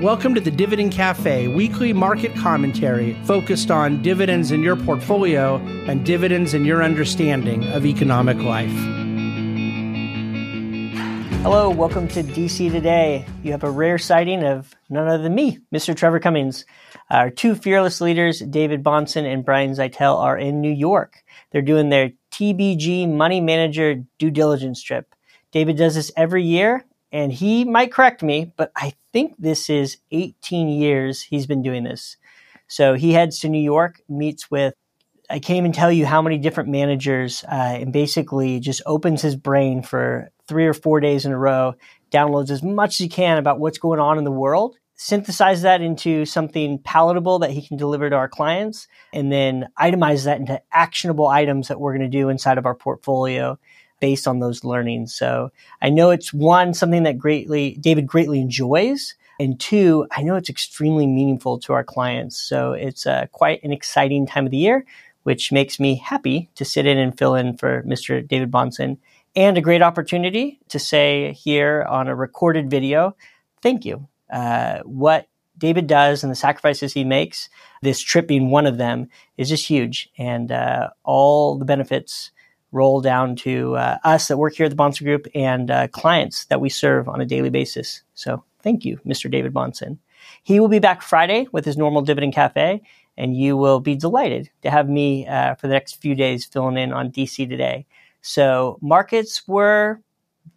Welcome to the Dividend Cafe, weekly market commentary focused on dividends in your portfolio and dividends in your understanding of economic life. Hello, welcome to DC Today. You have a rare sighting of none other than me, Mr. Trevor Cummings. Our two fearless leaders, David Bahnsen and Brian Szytel, are in New York. They're doing their TBG Money Manager due diligence trip. David does this every year, and he might correct me, but I think this is 18 years he's been doing this. So he heads to New York, meets with, I can't even tell you how many different managers, uh, and basically just opens his brain for three or four days in a row, downloads as much as he can about what's going on in the world, synthesize that into something palatable that he can deliver to our clients, and then itemize that into actionable items that we're going to do inside of our portfolio based on those learnings. So I know it's one, something that greatly, David greatly enjoys. And two, I know it's extremely meaningful to our clients. So it's uh, quite an exciting time of the year, which makes me happy to sit in and fill in for Mr. David Bahnsen and a great opportunity to say here on a recorded video, thank you. Uh, what David does and the sacrifices he makes, this trip being one of them, is just huge. And uh, all the benefits roll down to uh, us that work here at the Bahnsen Group and uh, clients that we serve on a daily basis. So thank you, Mr. David Bahnsen. He will be back Friday with his normal Dividend Cafe, and you will be delighted to have me uh, for the next few days filling in on DC today. So markets were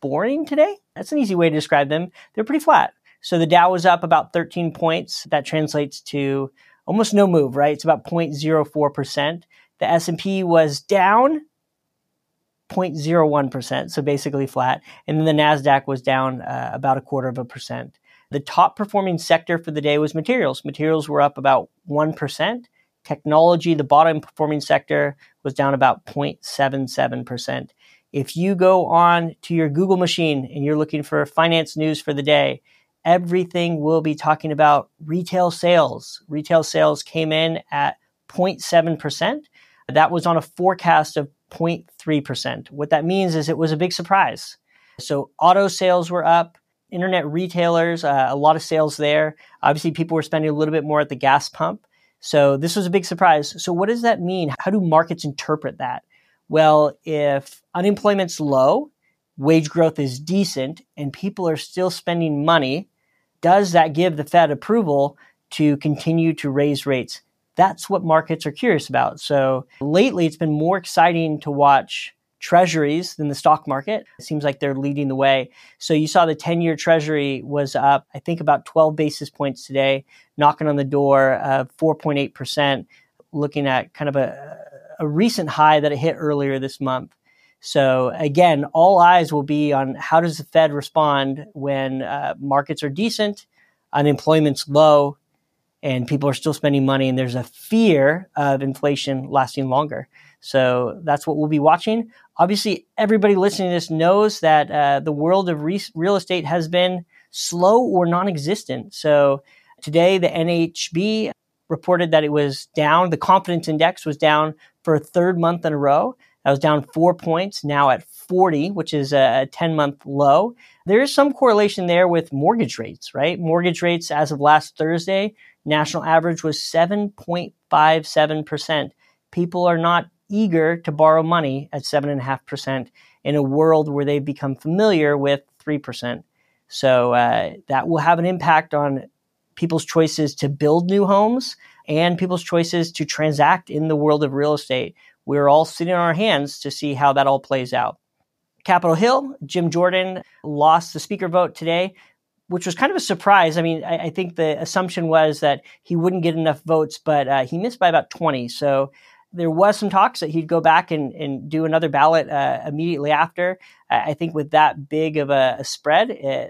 boring today. That's an easy way to describe them. They're pretty flat. So the Dow was up about 13 points. That translates to almost no move, right? It's about 0.04%. The S&P was down 0.01%, so basically flat. And then the NASDAQ was down uh, about a quarter of a percent. The top performing sector for the day was materials. Materials were up about 1%. Technology, the bottom performing sector, was down about 0.77%. If you go on to your Google machine and you're looking for finance news for the day, everything will be talking about retail sales. Retail sales came in at 0.7%. That was on a forecast of 0.3%. What that means is it was a big surprise. So auto sales were up, internet retailers, uh, a lot of sales there. Obviously, people were spending a little bit more at the gas pump. So this was a big surprise. So what does that mean? How do markets interpret that? Well, if unemployment's low, wage growth is decent, and people are still spending money, does that give the Fed approval to continue to raise rates? That's what markets are curious about. So lately, it's been more exciting to watch treasuries than the stock market. It seems like they're leading the way. So you saw the 10 year treasury was up, I think, about 12 basis points today, knocking on the door of 4.8%, looking at kind of a, a recent high that it hit earlier this month. So again, all eyes will be on how does the Fed respond when uh, markets are decent, unemployment's low, and people are still spending money and there's a fear of inflation lasting longer. So that's what we'll be watching. Obviously, everybody listening to this knows that uh, the world of re- real estate has been slow or non existent. So today, the NHB reported that it was down. The confidence index was down for a third month in a row. That was down four points, now at 40, which is a 10 month low. There is some correlation there with mortgage rates, right? Mortgage rates as of last Thursday National average was 7.57%. People are not eager to borrow money at 7.5% in a world where they've become familiar with 3%. So uh, that will have an impact on people's choices to build new homes and people's choices to transact in the world of real estate. We're all sitting on our hands to see how that all plays out. Capitol Hill, Jim Jordan lost the speaker vote today which was kind of a surprise. I mean, I, I, think the assumption was that he wouldn't get enough votes, but uh, he missed by about 20. So there was some talks that he'd go back and, and do another ballot uh, immediately after. I think with that big of a, a spread, uh,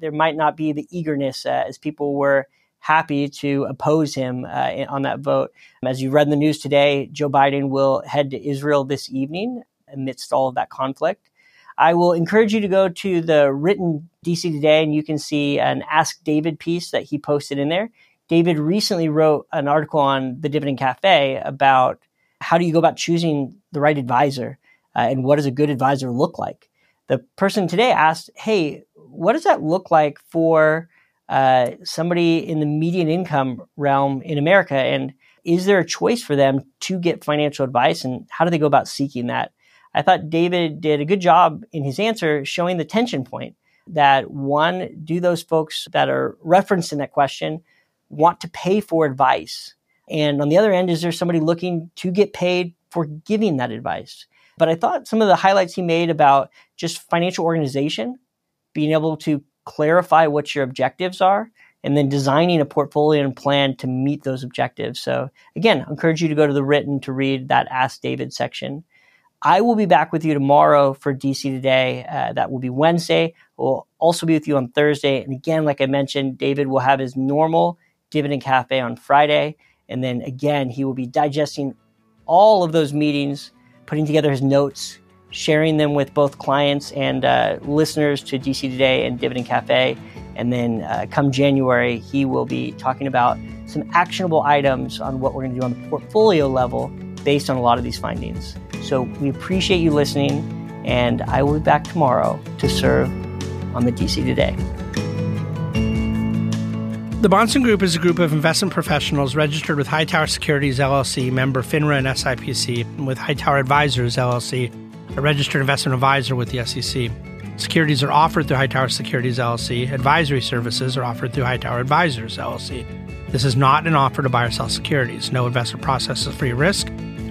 there might not be the eagerness uh, as people were happy to oppose him uh, on that vote. As you read in the news today, Joe Biden will head to Israel this evening amidst all of that conflict. I will encourage you to go to the written DC Today and you can see an Ask David piece that he posted in there. David recently wrote an article on the Dividend Cafe about how do you go about choosing the right advisor uh, and what does a good advisor look like. The person today asked, Hey, what does that look like for uh, somebody in the median income realm in America? And is there a choice for them to get financial advice? And how do they go about seeking that? I thought David did a good job in his answer showing the tension point that one, do those folks that are referenced in that question want to pay for advice? And on the other end, is there somebody looking to get paid for giving that advice? But I thought some of the highlights he made about just financial organization, being able to clarify what your objectives are, and then designing a portfolio and plan to meet those objectives. So, again, I encourage you to go to the written to read that Ask David section. I will be back with you tomorrow for DC Today. Uh, that will be Wednesday. We'll also be with you on Thursday. And again, like I mentioned, David will have his normal Dividend Cafe on Friday. And then again, he will be digesting all of those meetings, putting together his notes, sharing them with both clients and uh, listeners to DC Today and Dividend Cafe. And then uh, come January, he will be talking about some actionable items on what we're going to do on the portfolio level based on a lot of these findings. So we appreciate you listening, and I will be back tomorrow to serve on the DC Today. The Bahnsen Group is a group of investment professionals registered with Hightower Securities LLC, member FINRA and SIPC, and with Hightower Advisors LLC, a registered investment advisor with the SEC. Securities are offered through Hightower Securities LLC. Advisory services are offered through Hightower Advisors LLC. This is not an offer to buy or sell securities. No investment process is free risk.